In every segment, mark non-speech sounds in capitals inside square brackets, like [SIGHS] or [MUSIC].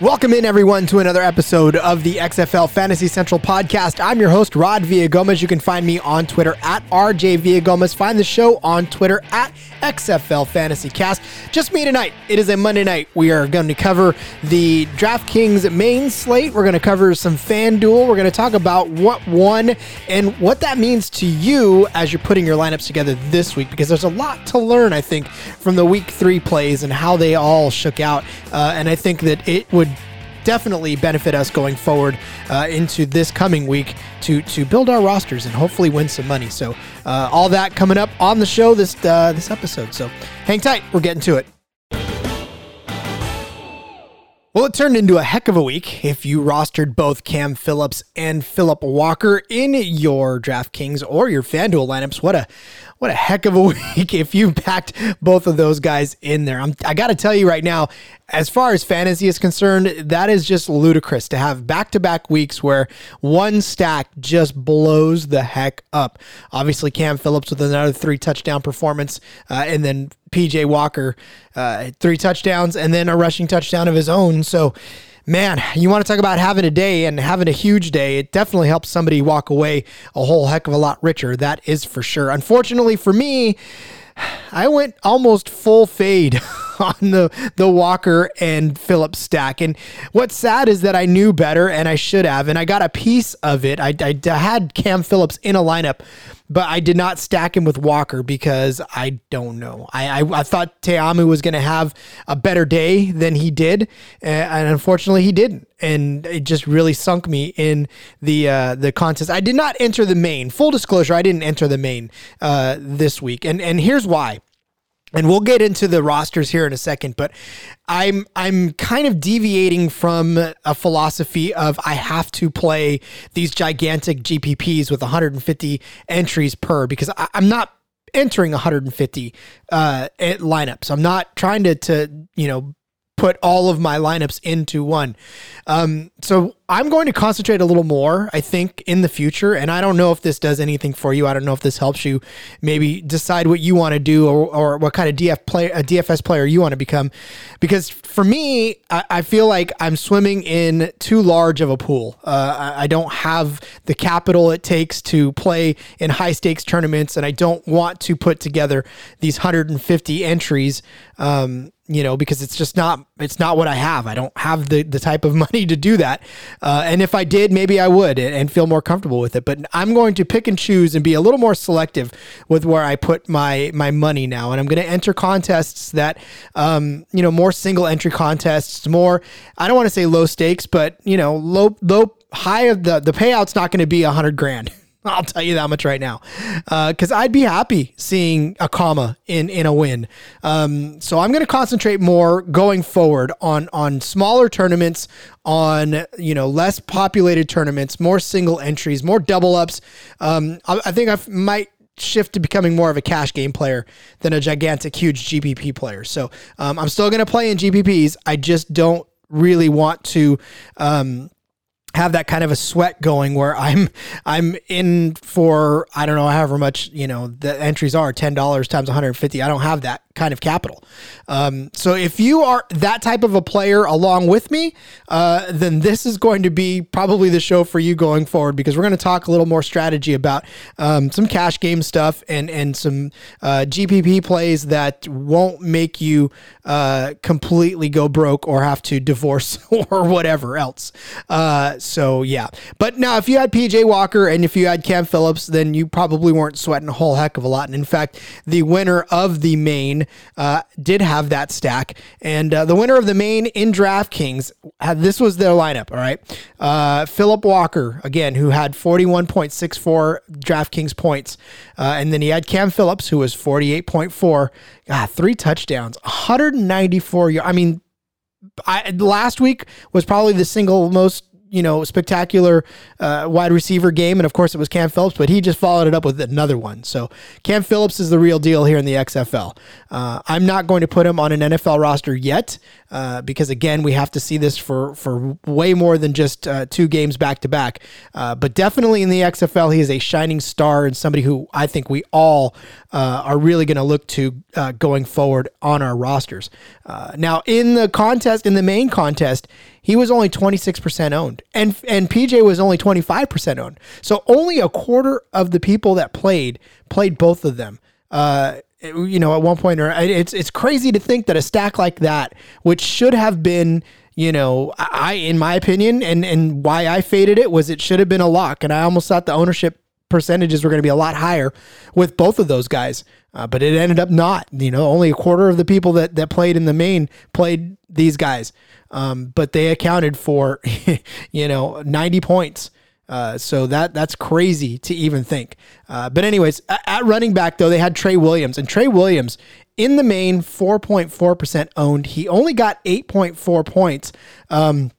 Welcome in, everyone, to another episode of the XFL Fantasy Central podcast. I'm your host, Rod Villagomez. You can find me on Twitter at RJ Villagomez. Find the show on Twitter at XFL Fantasy Cast. Just me tonight. It is a Monday night. We are going to cover the DraftKings main slate. We're going to cover some FanDuel. We're going to talk about what won and what that means to you as you're putting your lineups together this week, because there's a lot to learn, I think, from the week three plays and how they all shook out. Uh, and I think that it would definitely benefit us going forward uh, into this coming week to to build our rosters and hopefully win some money. So uh, all that coming up on the show this uh, this episode. So hang tight, we're getting to it. Well, it turned into a heck of a week if you rostered both Cam Phillips and Philip Walker in your DraftKings or your FanDuel lineups. What a what a heck of a [LAUGHS] week if you packed both of those guys in there. I'm, I got to tell you right now, as far as fantasy is concerned, that is just ludicrous to have back to back weeks where one stack just blows the heck up. Obviously, Cam Phillips with another three touchdown performance, uh, and then PJ Walker, uh, three touchdowns, and then a rushing touchdown of his own. So, man, you want to talk about having a day and having a huge day. It definitely helps somebody walk away a whole heck of a lot richer. That is for sure. Unfortunately for me, I went almost full fade [LAUGHS] on the the Walker and Phillips stack. And what's sad is that I knew better and I should have, and I got a piece of it. I, I, I had Cam Phillips in a lineup but I did not stack him with Walker because I don't know. I I, I thought Ta'amu was going to have a better day than he did, and unfortunately he didn't, and it just really sunk me in the uh, the contest. I did not enter the main. Full disclosure, I didn't enter the main uh, this week, and and here's why and we'll get into the rosters here in a second but i'm i'm kind of deviating from a philosophy of i have to play these gigantic gpps with 150 entries per because I, am not entering 150 uh lineups i'm not trying to to you know put all of my lineups into one. Um, so I'm going to concentrate a little more, I think, in the future. And I don't know if this does anything for you. I don't know if this helps you maybe decide what you want to do or, or what kind of DF play, a DFS player you want to become. Because for me, I, I feel like I'm swimming in too large of a pool. Uh, I, I don't have the capital it takes to play in high stakes tournaments, and I don't want to put together these 150 entries. Um, you know, because it's just not it's not what I have. I don't have the the type of [LAUGHS] money to do that. Uh, and if I did, maybe I would and, feel more comfortable with it. But I'm going to pick and choose and be a little more selective with where I put my my money now. And I'm going to enter contests that, um, you know, more single entry contests, more. I don't want to say low stakes, but you know, low low high of the the payout's not going to be a hundred grand. [LAUGHS] [LAUGHS] I'll tell you that much right now, because uh, I'd be happy seeing a comma in in a win. Um, so I'm going to concentrate more going forward on on smaller tournaments, on you know less populated tournaments, more single entries, more double ups. Um, I, I think I might shift to becoming more of a cash game player than a gigantic, huge GPP player. So um, I'm still going to play in GPPs. I just don't really want to. Have that kind of a sweat going where I'm I'm in for I don't know however much you know the entries are ten dollars times 150. I don't have that kind of capital. Um, so if you are that type of a player along with me, uh, then this is going to be probably the show for you going forward because we're going to talk a little more strategy about um, some cash game stuff and and some uh, GPP plays that won't make you uh, completely go broke or have to divorce [LAUGHS] or whatever else. Uh, so yeah, but now if you had PJ Walker and if you had Cam Phillips, then you probably weren't sweating a whole heck of a lot. And in fact, the winner of the main uh, did have that stack. And uh, the winner of the main in DraftKings, had, this was their lineup, all right? Uh, Philip Walker, again, who had 41.64 DraftKings points. Uh, and then he had Cam Phillips, who was 48.4. God, three touchdowns, 194 yards. I mean, I, last week was probably the single most you know, spectacular uh, wide receiver game. And of course, it was Cam Phillips, but he just followed it up with another one. So Cam Phillips is the real deal here in the XFL. Uh, I'm not going to put him on an NFL roster yet uh, because, again, we have to see this for, for way more than just uh, two games back to back. Uh, but definitely in the XFL, he is a shining star and somebody who I think we all uh, are really going to look to going forward on our rosters. now, in the contest, in the main contest, he was only 26% owned and and PJ was only 25% owned. So only a quarter of the people that played played both of them. Uh, you know, at one point or it's it's crazy to think that a stack like that which should have been you know, I, in my opinion, and and why I faded it was it should have been a lock, and I almost thought the ownership percentages were going to be a lot higher with both of those guys, uh, but it ended up not. You know, only a quarter of the people that that played in the main played these guys, um, but they accounted for, [LAUGHS] you know, ninety points. Uh, so that that's crazy to even think. Uh, but anyways, at, at running back though, they had Trey Williams, and Trey Williams in the main, 4.4% owned. He only got 8.4 points. Um,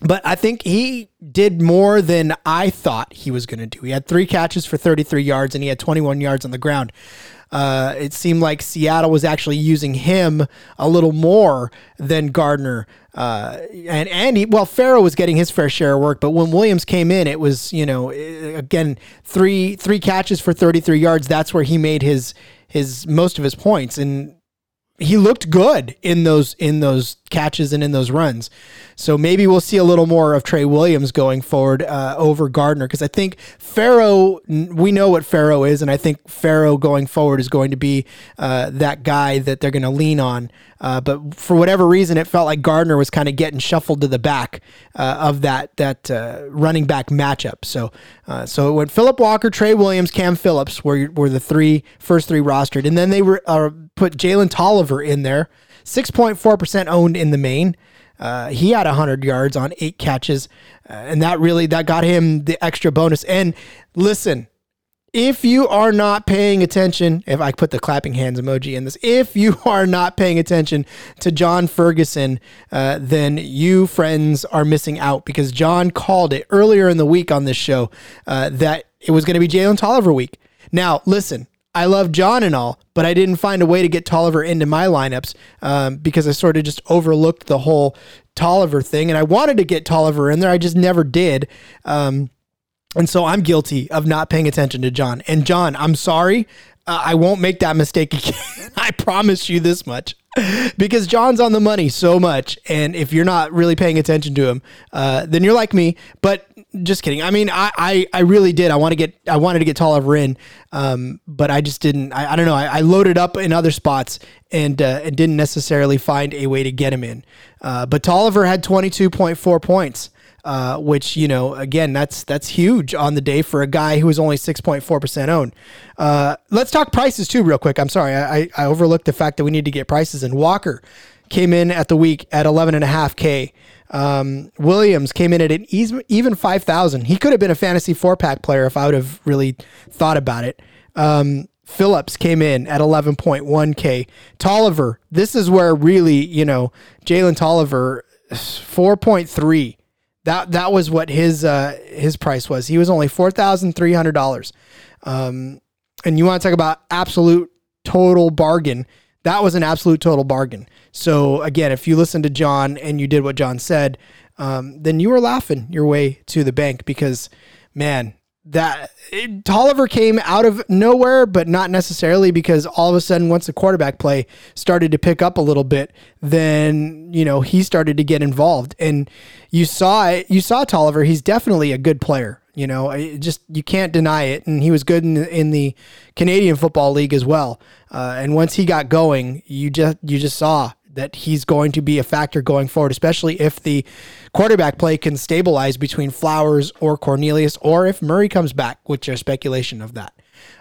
but I think he did more than I thought he was going to do. He had three catches for 33 yards and he had 21 yards on the ground. Uh, it seemed like Seattle was actually using him a little more than Gardner. Uh, and and he, well, Farrow was getting his fair share of work, but when Williams came in, it was you know again three three catches for 33 yards. That's where he made his his most of his points, and he looked good in those in those catches and in those runs. So maybe we'll see a little more of Trey Williams going forward uh, over Gardner because I think Farrow, we know what Farrow is, and I think Farrow going forward is going to be uh, that guy that they're going to lean on. Uh, but for whatever reason, it felt like Gardner was kind of getting shuffled to the back uh, of that that uh, running back matchup. So uh, so it went Philip Walker, Trey Williams, Cam Phillips were were the three first three rostered, and then they were put Jalen Tolliver in there. 6.4% owned in the main. Uh, he had 100 yards on eight catches, uh, and that really that got him the extra bonus. And listen, if you are not paying attention, if I put the clapping hands emoji in this, if you [LAUGHS] are not paying attention to John Ferguson, uh, then you friends are missing out because John called it earlier in the week on this show uh, that it was going to be Jalen Tolliver week. Now, listen, I love John and all, but I didn't find a way to get Tolliver into my lineups um, because I sort of just overlooked the whole Tolliver thing. And I wanted to get Tolliver in there, I just never did. Um, and so I'm guilty of not paying attention to John. And John, I'm sorry. Uh, I won't make that mistake again. [LAUGHS] I promise you this much. because John's on the money so much. And if you're not really paying attention to him, uh, then you're like me. But just kidding. I mean, I, I, I really did. I want to get, I wanted to get Tolliver in, um, but I just didn't. I, I don't know. I, I loaded up in other spots and uh, and didn't necessarily find a way to get him in. Uh, but Tolliver had 22.4 points. Uh, which you know, again, that's that's huge on the day for a guy who is only six point four percent owned. Uh, let's talk prices too, real quick. I'm sorry, I, I overlooked the fact that we need to get prices. And Walker came in at the week at eleven and a half k. Um, Williams came in at an even 5,000. He could have been a fantasy four pack player if I would have really thought about it. Um, Phillips came in at 11.1K. Tolliver, this is where really, you know, Jalen Tolliver, 4.3. That that was what his uh, his price was. He was only four thousand three hundred dollars. Um, and you want to talk about absolute total bargain? That was an absolute total bargain. So again, if you listened to John and you did what John said, um, then you were laughing your way to the bank because, man, that it, Tolliver came out of nowhere, but not necessarily because all of a sudden, once the quarterback play started to pick up a little bit, then you know he started to get involved, and you saw it. You saw Tolliver; he's definitely a good player. You know, just you can't deny it, and he was good in, in the Canadian Football League as well. Uh, and once he got going, you just you just saw that he's going to be a factor going forward, especially if the quarterback play can stabilize between Flowers or Cornelius, or if Murray comes back, which there's speculation of that.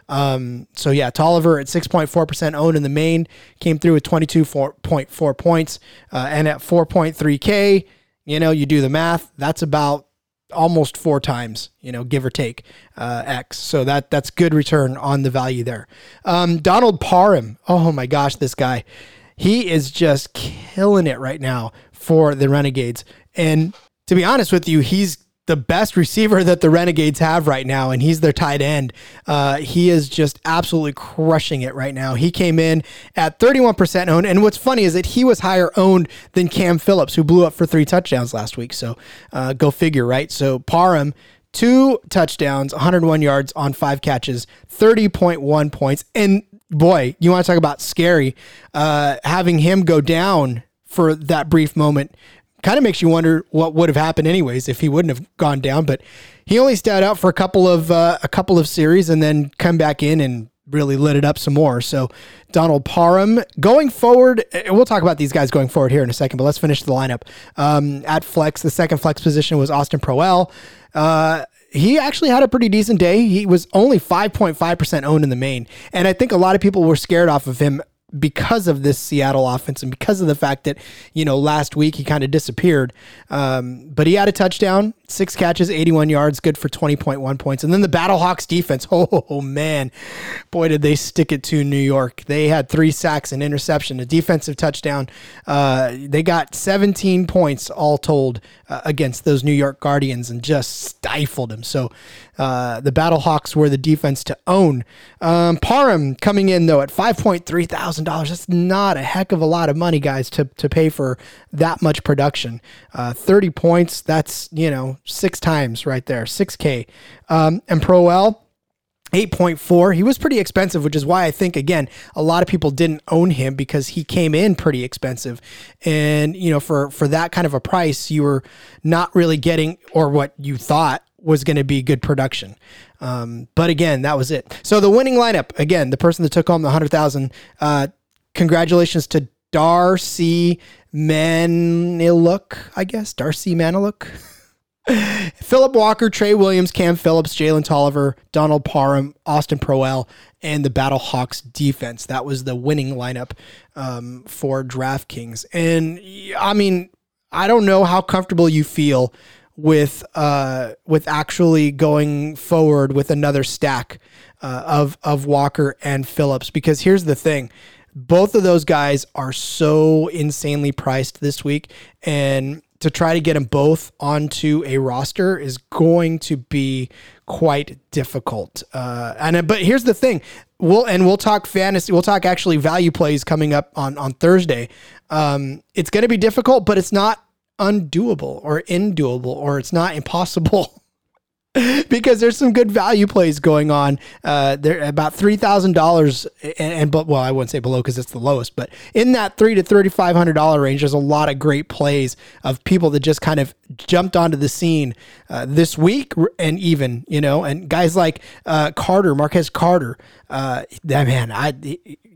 Um, so yeah, Tolliver at 6.4% owned in the main came through with 22.4 points, uh, and at 4.3K, you know, you do the math, that's about almost four times, you know, give or take uh, X. So that that's good return on the value there. Um, Donald Parham, oh my gosh, this guy he is just killing it right now for the Renegades. And to be honest with you, he's the best receiver that the Renegades have right now, and he's their tight end. Uh, he is just absolutely crushing it right now. He came in at 31% owned, and what's funny is that he was higher owned than Cam Phillips, who blew up for three touchdowns last week. So uh, go figure, right? So Parham, two touchdowns, 101 yards on five catches, 30.1 points, and boy, you want to talk about scary. Uh, having him go down for that brief moment kind of makes you wonder what would have happened anyways if he wouldn't have gone down. But he only stayed out for a couple of uh, a couple of series and then come back in and really lit it up some more. So Donald Parham going forward, we'll talk about these guys going forward here in a second, but let's finish the lineup. Um, at flex, the second flex position was Austin Proehl. Uh, he actually had a pretty decent day. He was only 5.5% owned in the main. And I think a lot of people were scared off of him because of this Seattle offense and because of the fact that, you know, last week he kind of disappeared. Um, but he had a touchdown, six catches, 81 yards, good for 20.1 points. And then the Battlehawks defense, [LAUGHS] oh, man, boy, did they stick it to New York. They had three sacks and interception, a defensive touchdown. Uh, they got 17 points all told uh, against those New York Guardians and just stifled them. So uh, the Battlehawks were the defense to own. Um, Parham coming in though at five point three thousand dollars. That's not a heck of a lot of money, guys, to to pay for that much production. Uh, Thirty points. That's you know six times right there, six K. Um, and Proehl 8.4. He was pretty expensive, which is why I think, again, a lot of people didn't own him because he came in pretty expensive. And, you know, for, for that kind of a price, you were not really getting, or what you thought was going to be good production. Um, but again, that was it. So the winning lineup, again, the person that took home the 100,000, uh, congratulations to Darcy Maniluk, I guess. Darcy Maniluk. [LAUGHS] Philip Walker, Trey Williams, Cam Phillips, Jalen Tolliver, Donald Parham, Austin Proehl, and the Battlehawks defense. That was the winning lineup um, for DraftKings. And I mean, I don't know how comfortable you feel with uh, with actually going forward with another stack uh, of of Walker and Phillips because here's the thing both of those guys are so insanely priced this week and to try to get them both onto a roster is going to be quite difficult. Uh, and but here's the thing, we'll and we'll talk fantasy. We'll talk actually value plays coming up on on Thursday. Um, it's going to be difficult, but it's not undoable or indoable or it's not impossible. [LAUGHS] because there's some good value plays going on. Uh, they're about three thousand dollars, and but well, I wouldn't say below because it's the lowest, but in that three to thirty five hundred dollar range, there's a lot of great plays of people that just kind of jumped onto the scene uh, this week, and even you know, and guys like uh, Carter, Martez Carter, uh, that man, I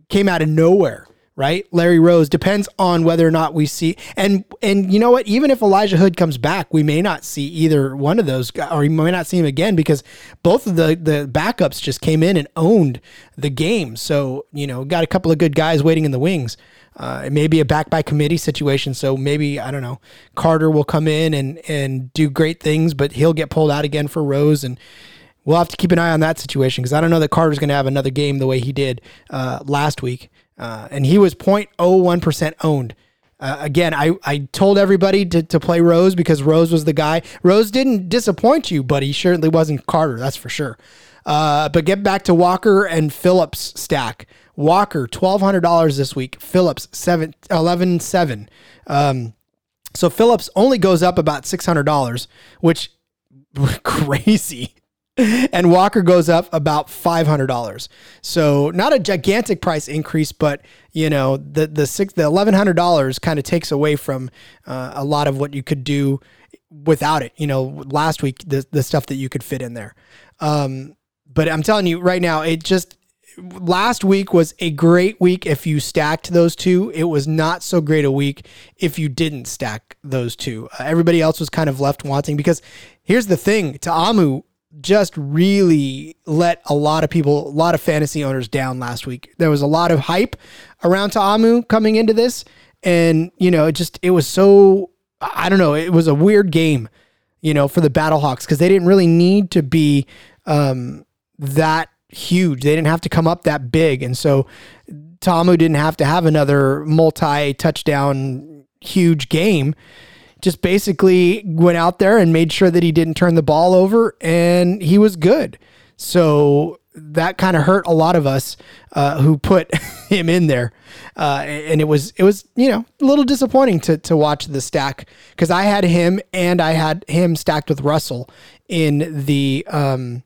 came out of nowhere right? Larry Rose depends on whether or not we see and and you know what? Even if Elijah Hood comes back, we may not see either one of those, guys, or we may not see him again because both of the the backups just came in and owned the game. So you know, got a couple of good guys waiting in the wings. Uh, it may be a back by committee situation, so maybe I don't know. Carter will come in and and do great things, but he'll get pulled out again for Rose and. We'll have to keep an eye on that situation because I don't know that Carter's going to have another game the way he did uh, last week. Uh, and he was 0.01% owned. Uh, again, I, I told everybody to, to play Rose because Rose was the guy. Rose didn't disappoint you, but he certainly wasn't Carter, that's for sure. Uh, but get back to Walker and Phillips stack. Walker, $1,200 this week. Phillips, seven, 11 7. Um, so Phillips only goes up about $600, which [LAUGHS] crazy [LAUGHS] and Walker goes up about five hundred dollars. So not a gigantic price increase, but you know the the six the eleven hundred dollars kind of takes away from uh, a lot of what you could do without it. You know, last week the the stuff that you could fit in there. Um, but I'm telling you right now, it just last week was a great week if you stacked those two. It was not so great a week if you didn't stack those two. Uh, everybody else was kind of left wanting because here's the thing: Ta'amu just really let a lot of people, a lot of fantasy owners down last week. There was a lot of hype around Ta'amu coming into this. And, you know, it just, it was so, I don't know, it was a weird game, you know, for the Battlehawks because they didn't really need to be um, that huge. They didn't have to come up that big. And so Ta'amu didn't have to have another multi touchdown huge game just basically went out there and made sure that he didn't turn the ball over and he was good. So that kind of hurt a lot of us uh, who put [LAUGHS] him in there, uh, and it was it was you know a little disappointing to to watch the stack because I had him and I had him stacked with Russell in the um,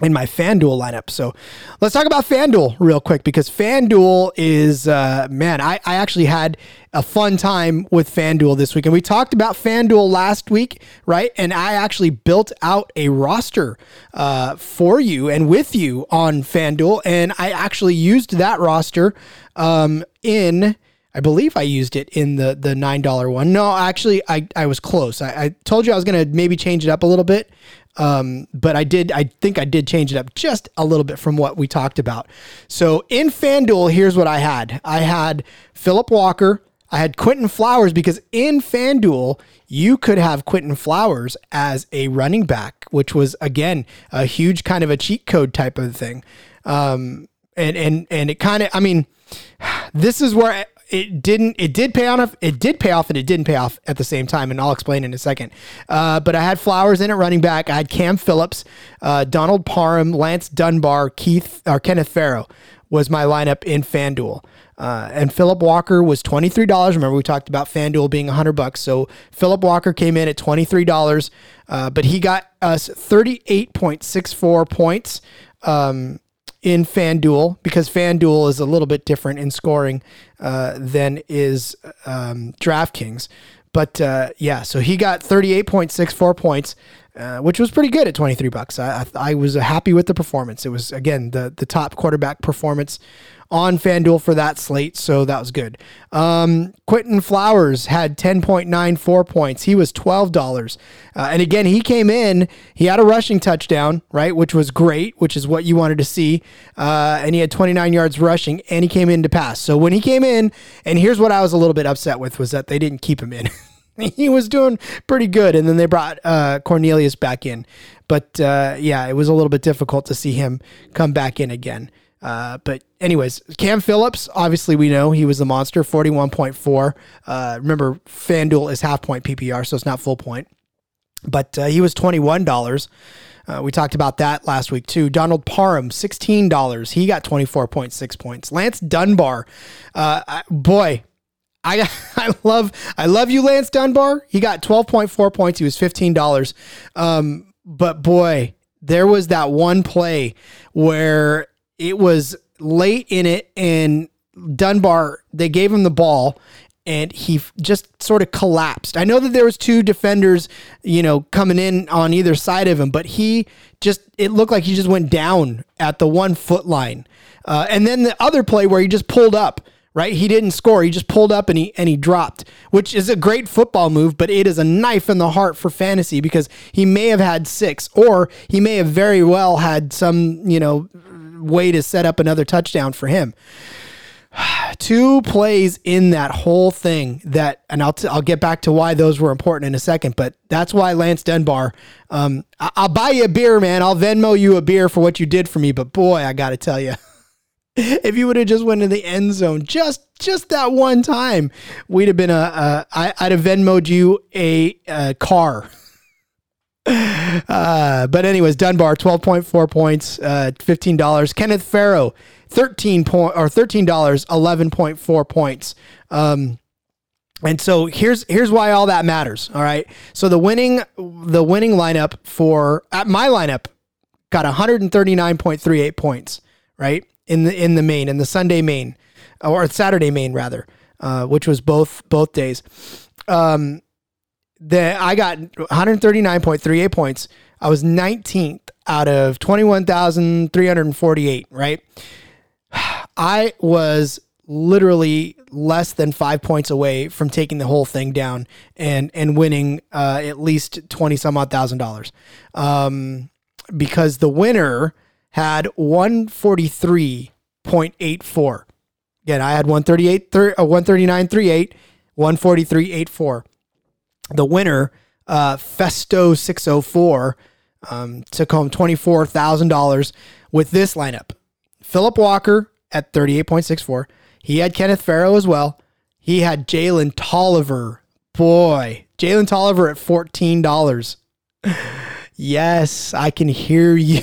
in my FanDuel lineup. So let's talk about FanDuel real quick because FanDuel is, uh, man, I, I actually had a fun time with FanDuel this week. And we talked about FanDuel last week, right? And I actually built out a roster uh, for you and with you on FanDuel. And I actually used that roster um, in. I believe I used it in the the nine dollar one. No, actually, I, I was close. I, I told you I was gonna maybe change it up a little bit, um, but I did, I think I did change it up just a little bit from what we talked about. So in FanDuel, here's what I had I had Philip Walker, I had Quinton Flowers because in FanDuel, you could have Quinton Flowers as a running back, which was again a huge kind of a cheat code type of thing. Um, and and and it kind of, I mean, [SIGHS] this is where it didn't it did pay off it did pay off and it didn't pay off at the same time and i'll explain in a second uh, but i had flowers in at running back i had cam phillips uh, donald parham lance dunbar keith or kenneth farrow was my lineup in fanduel uh, and Philip Walker was twenty three dollars. Remember, we talked about FanDuel being hundred bucks. So Philip Walker came in at twenty three dollars, uh, but he got us thirty eight point six four points. Um, in FanDuel because FanDuel is a little bit different in scoring uh, than is um, DraftKings. But uh, yeah, so he got 38.64 points, uh, which was pretty good at 23 bucks. I, I, I was happy with the performance. It was again the the top quarterback performance on FanDuel for that slate, so that was good. Um, Quinton Flowers had 10.94 points. He was $12. Uh, and again, he came in, he had a rushing touchdown, right, which was great, which is what you wanted to see. Uh, and he had 29 yards rushing, and he came in to pass. So when he came in, and here's what I was a little bit upset with was that they didn't keep him in. [LAUGHS] he was doing pretty good, and then they brought uh, Cornelius back in. But uh, yeah, it was a little bit difficult to see him come back in again. Uh, but anyways, Cam Phillips, obviously we know he was the monster, 41.4. Uh, remember, FanDuel is half point PPR, so it's not full point. But uh, he was $21. Uh, we talked about that last week too. Donald Parham, $16. He got 24.6 points. Lance Dunbar, uh, boy, I [LAUGHS] I love I love you, Lance Dunbar. He got 12.4 points. He was $15. Um, but boy, there was that one play where it was late in it, and Dunbar they gave him the ball, and he just sort of collapsed. I know that there was two defenders, you know, coming in on either side of him, but he just it looked like he just went down at the one foot line. Uh, and then the other play where he just pulled up right? He didn't score. He just pulled up and he and he dropped, which is a great football move, but it is a knife in the heart for fantasy because he may have had six, or he may have very well had some, you know, way to set up another touchdown for him. [SIGHS] Two plays in that whole thing that, and I'll, t- I'll get back to why those were important in a second, but that's why Lance Dunbar, um, I- I'll buy you a beer, man. I'll Venmo you a beer for what you did for me. But boy, I got to tell you, [LAUGHS] if you would have just went in the end zone just just that one time, we'd have been a, a I, I'd have Venmoed you a, a car. Uh, but anyways, Dunbar, 12.4 points, uh, $15. Kenneth Farrow, 13 point or $13, 11.4 points. Um, and so here's here's why all that matters. All right. So the winning the winning lineup for at my lineup got 139.38 points, right? In the in the main, in the Sunday main, or Saturday main rather, uh, which was both both days. Um, that I got 139.38 points. I was 19th out of 21,348, right? [SIGHS] I was literally less than five points away from taking the whole thing down and and winning uh, at least 20 some odd thousand dollars. Um, because the winner had 143.84. Again, I had 138, uh, 139.38, 143.84 the winner, uh, Festo 604, um, took home $24,000 with this lineup. Philip Walker at 38.64. He had Kenneth Farrow as well. He had Jalen Tolliver. Boy, Jalen Tolliver at $14. [LAUGHS] yes, I can hear you.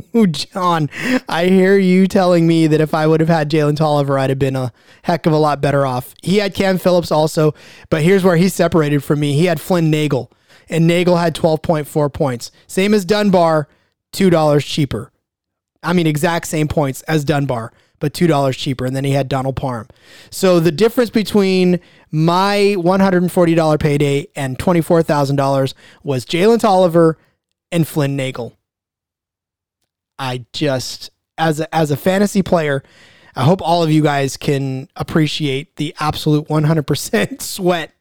[LAUGHS] John, I hear you telling me that if I would have had Jalen Tolliver, I'd have been a heck of a lot better off. He had Cam Phillips also, but here's where he separated from me. He had Flynn Nagel, and Nagel had 12.4 points. Same as Dunbar, $2 cheaper. I mean, exact same points as Dunbar, but $2 cheaper. And then he had Donald Parham. So the difference between my $140 payday and $24,000 was Jalen Tolliver and Flynn Nagel. I just, as a, as a fantasy player, I hope all of you guys can appreciate the absolute 100% [LAUGHS] sweat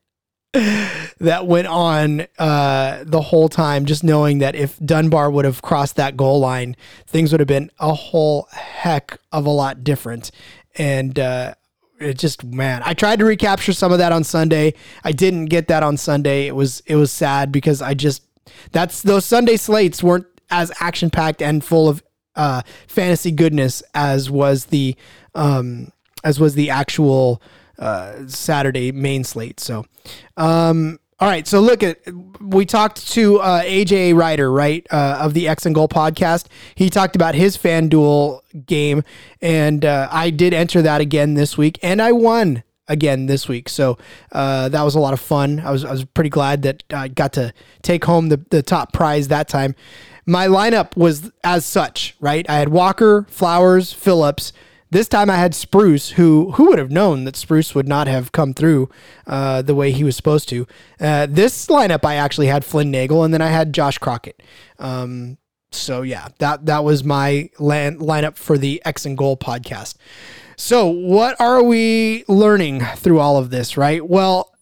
that went on uh, the whole time, just knowing that if Dunbar would have crossed that goal line, things would have been a whole heck of a lot different. And uh, it just, man, I tried to recapture some of that on Sunday. I didn't get that on Sunday. It was it was sad because I just that's those Sunday slates weren't as action packed and full of uh, fantasy goodness as was the um, as was the actual uh, Saturday main slate. So, um, all right. So look at we talked to uh, AJ Ryder, right, uh, of the X and Goal podcast. He talked about his FanDuel game, and uh, I did enter that again this week, and I won again this week. So uh, that was a lot of fun. I was I was pretty glad that I got to take home the the top prize that time. My lineup was as such, right? I had Walker, Flowers, Phillips. This time I had Spruce, who who would have known that Spruce would not have come through uh, the way he was supposed to. Uh, this lineup I actually had Flynn Nagel, and then I had Josh Crockett. Um, so yeah, that that was my land, lineup for the X and Goal podcast. So what are we learning through all of this? Right. Well,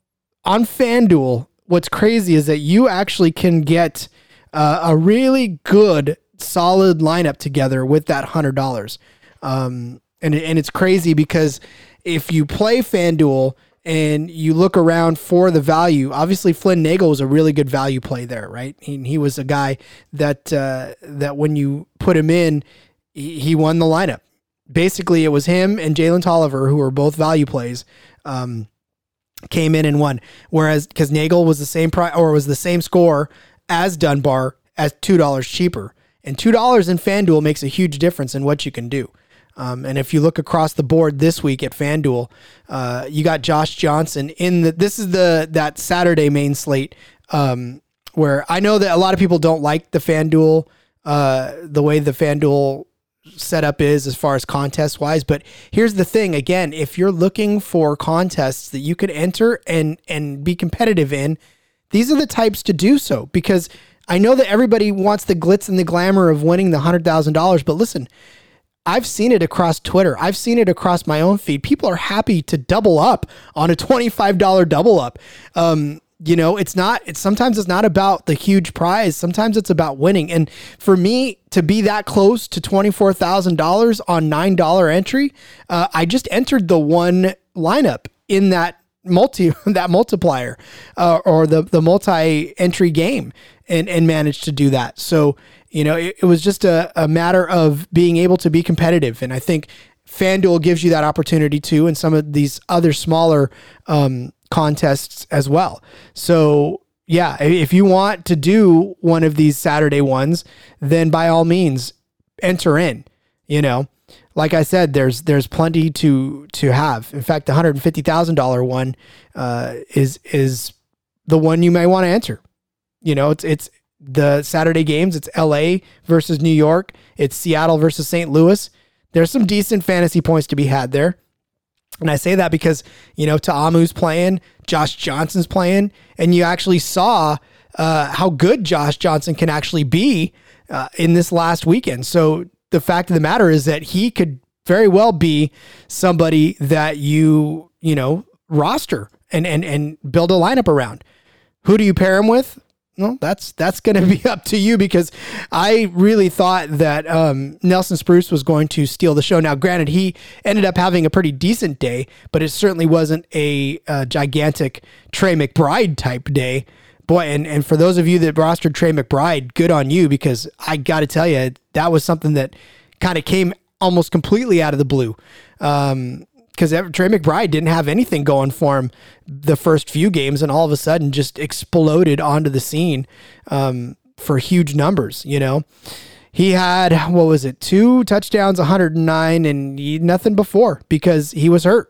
on FanDuel, what's crazy is that you actually can get uh, a really good, solid lineup together with that hundred dollars. Um, and and it's crazy because if you play FanDuel and you look around for the value, obviously Flynn Nagel was a really good value play there, right? He, he was a guy that uh, that when you put him in, he, he won the lineup. Basically, it was him and Jalen Tolliver who were both value plays. Um, came in and won. Whereas because Nagel was the same price or was the same score as Dunbar as two dollars cheaper, and two dollars in FanDuel makes a huge difference in what you can do. Um, and if you look across the board this week at FanDuel, uh, you got Josh Johnson in the. This is the that Saturday main slate um, where I know that a lot of people don't like the FanDuel, uh, the way the FanDuel setup is as far as contest wise. But here's the thing: again, if you're looking for contests that you can enter and and be competitive in, these are the types to do so because I know that everybody wants the glitz and the glamour of winning the hundred thousand dollars. But listen, I've seen it across Twitter. I've seen it across my own feed. People are happy to double up on a $25 double up. Um, you know, it's not, it's sometimes it's not about the huge prize. Sometimes it's about winning. And for me to be that close to $24,000 on $9 entry, uh, I just entered the one lineup in that multi, [LAUGHS] that multiplier, uh, or the, the multi entry game and, and managed to do that. So, you know, it, it was just a, a matter of being able to be competitive. And I think FanDuel gives you that opportunity too, and some of these other smaller um, contests as well. So, yeah, if you want to do one of these Saturday ones, then by all means enter in. You know, like I said, there's there's plenty to to have. In fact, the hundred fifty thousand dollar one uh, is is the one you may want to enter. You know, it's it's the Saturday games. It's LA versus New York. It's Seattle versus St. Louis. There's some decent fantasy points to be had there. And I say that because, you know, Ta'amu's playing, Josh Johnson's playing, and you actually saw uh, how good Josh Johnson can actually be uh, in this last weekend. So the fact of the matter is that he could very well be somebody that you, you know, roster and, and, and build a lineup around. Who do you pair him with? well, that's that's going [LAUGHS] to be up to you because I really thought that um, Nelson Spruce was going to steal the show. Now, granted, he ended up having a pretty decent day, but it certainly wasn't a, a gigantic Tre McBride type day. Boy, and, and for those of you that rostered Tre McBride, good on you because I got to tell you, that was something that kind of came almost completely out of the blue. Um, because Tre McBride didn't have anything going for him the first few games, and all of a sudden just exploded onto the scene um, for huge numbers. You know, he had what was it, two touchdowns, 109, and he, nothing before because he was hurt.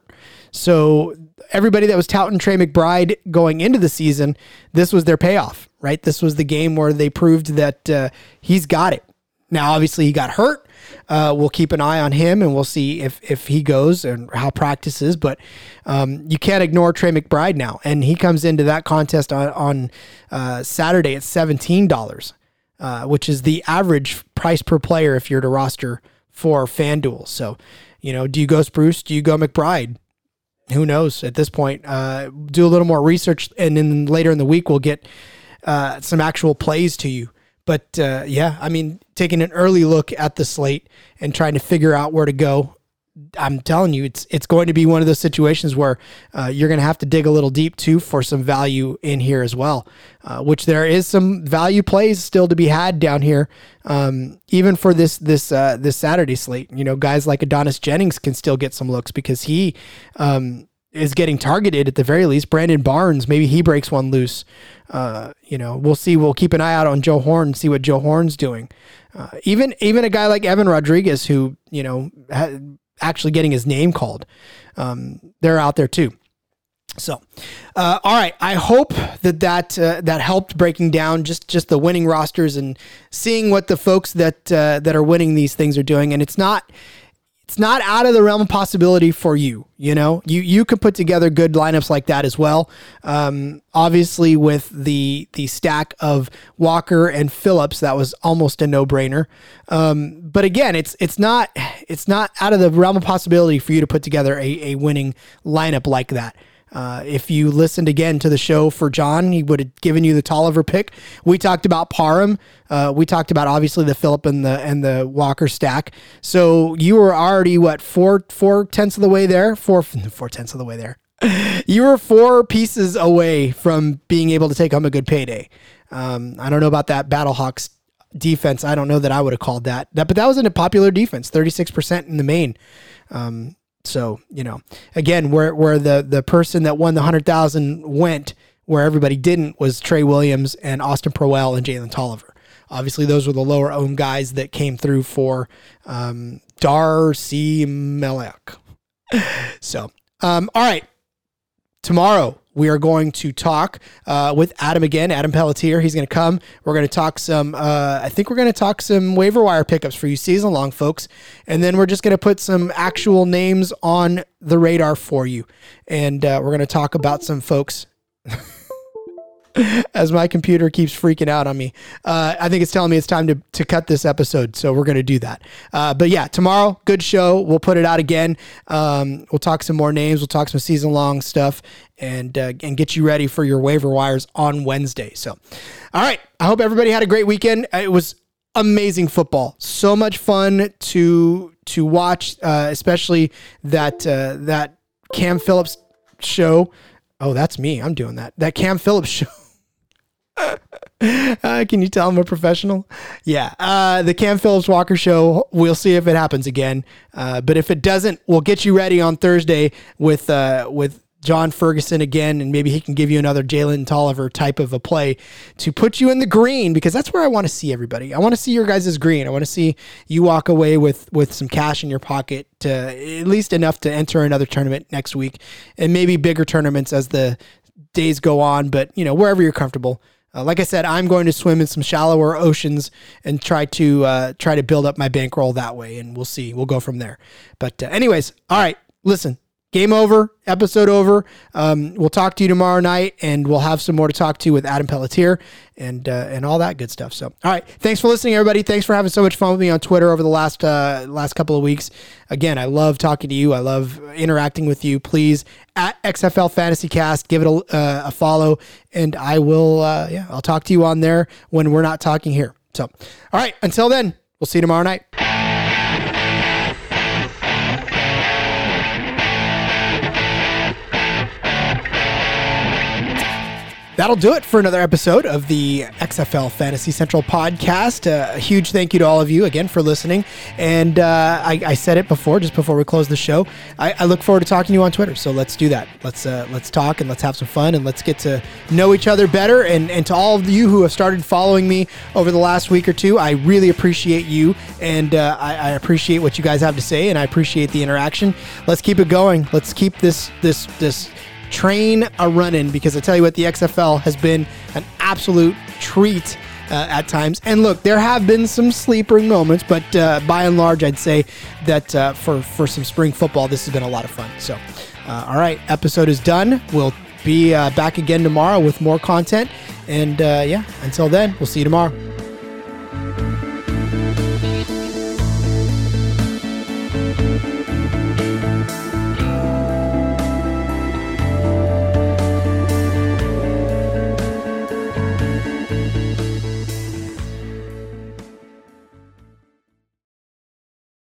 So everybody that was touting Tre McBride going into the season, this was their payoff, right? This was the game where they proved that uh, he's got it. Now, obviously, he got hurt, Uh, we'll keep an eye on him and we'll see if if he goes and how practice is. But um, you can't ignore Tre McBride now, and he comes into that contest on on uh, Saturday at seventeen dollars, uh, which is the average price per player if you're to roster for FanDuel. So, you know, do you go Spruce? Do you go McBride? Who knows at this point? Uh, do a little more research, and then later in the week we'll get uh, some actual plays to you. But uh, yeah, I mean, taking an early look at the slate and trying to figure out where to go. I'm telling you, it's it's going to be one of those situations where uh, you're going to have to dig a little deep too for some value in here as well. Uh, which there is some value plays still to be had down here, um, even for this this uh, this Saturday slate. You know, guys like Adonis Jennings can still get some looks because he um, is getting targeted at the very least. Brandon Barnes, maybe he breaks one loose. Uh, you know, we'll see. We'll keep an eye out on Joe Horn, see what Joe Horn's doing. Uh, even even a guy like Evan Rodriguez, who you know ha- actually getting his name called, um, they're out there too. So, uh, all right. I hope that that uh, that helped breaking down just just the winning rosters and seeing what the folks that uh, that are winning these things are doing. And it's not it's not out of the realm of possibility for you. You know, you you can put together good lineups like that as well. Um, obviously, with the the stack of Walker and Phillips, that was almost a no brainer. Um, but again, it's it's not it's not out of the realm of possibility for you to put together a, a winning lineup like that. Uh, if you listened again to the show for John, he would have given you the Tolliver pick. We talked about Parham. Uh, we talked about obviously the Philip and the and the Walker stack. So you were already what four four tenths of the way there, four [LAUGHS] four tenths of the way there. [LAUGHS] you were four pieces away from being able to take home a good payday. Um, I don't know about that Battlehawks defense. I don't know that I would have called that. That, but that was a popular defense, thirty six percent in the main. Um, so you know, again, where where the the person that won the hundred thousand went, where everybody didn't, was Trey Williams and Austin Proehl and Jalen Tolliver. Obviously, those were the lower owned guys that came through for um, Darcy Melick. [LAUGHS] So, um, all right, tomorrow we are going to talk uh, with Adam again, Adam Pelletier. He's going to come. We're going to talk some, uh, I think we're going to talk some waiver wire pickups for you season long, folks. And then we're just going to put some actual names on the radar for you. And uh, we're going to talk about some folks. [LAUGHS] [LAUGHS] as my computer keeps freaking out on me. Uh, I think it's telling me it's time to, to cut this episode. So we're going to do that. Uh, but yeah, tomorrow, good show. We'll put it out again. Um, we'll talk some more names. We'll talk some season long stuff and, uh, and get you ready for your waiver wires on Wednesday. So, all right. I hope everybody had a great weekend. It was amazing football. So much fun to, to watch, uh, especially that, uh, that Cam Phillips show. Oh, that's me. I'm doing that. That Cam Phillips [LAUGHS] show [LAUGHS] uh, can you tell I'm a professional? Yeah. Uh, the Cam Phillips Walker show. We'll see if it happens again. Uh, but if it doesn't, we'll get you ready on Thursday with uh, with John Ferguson again, and maybe he can give you another Jalen Tolliver type of a play to put you in the green because that's where I want to see everybody. I want to see your guys' green. I want to see you walk away with with some cash in your pocket to at least enough to enter another tournament next week, and maybe bigger tournaments as the days go on. But you know, wherever you're comfortable. Uh, like I said, I'm going to swim in some shallower oceans and try to uh, try to build up my bankroll that way, and we'll see. We'll go from there. But uh, anyways, all right. Listen, game over, episode over. Um, we'll talk to you tomorrow night, and we'll have some more to talk to with Adam Pelletier and uh, and all that good stuff. So, all right, thanks for listening, everybody. Thanks for having so much fun with me on Twitter over the last uh, last couple of weeks. Again, I love talking to you. I love interacting with you. Please at XFL Fantasy Cast, give it a, uh, a follow, and I will. Uh, yeah, I'll talk to you on there when we're not talking here. So, all right, until then, we'll see you tomorrow night. That'll do it for another episode of the XFL Fantasy Central podcast. Uh, a huge thank you to all of you again for listening. And uh, I, I, said it before, just before we close the show. I, I, look forward to talking to you on Twitter. So let's do that. Let's uh, let's talk and let's have some fun and let's get to know each other better. And and to all of you who have started following me over the last week or two, I really appreciate you and uh, I, I appreciate what you guys have to say and I appreciate the interaction. Let's keep it going. Let's keep this this this train a running because I tell you what, the XFL has been an absolute treat uh, at times. And look, there have been some sleeper moments, but uh, by and large, I'd say that uh, for for some spring football, this has been a lot of fun. So, uh, all right, episode is done. We'll be uh, back again tomorrow with more content. And uh, yeah, until then, we'll see you tomorrow.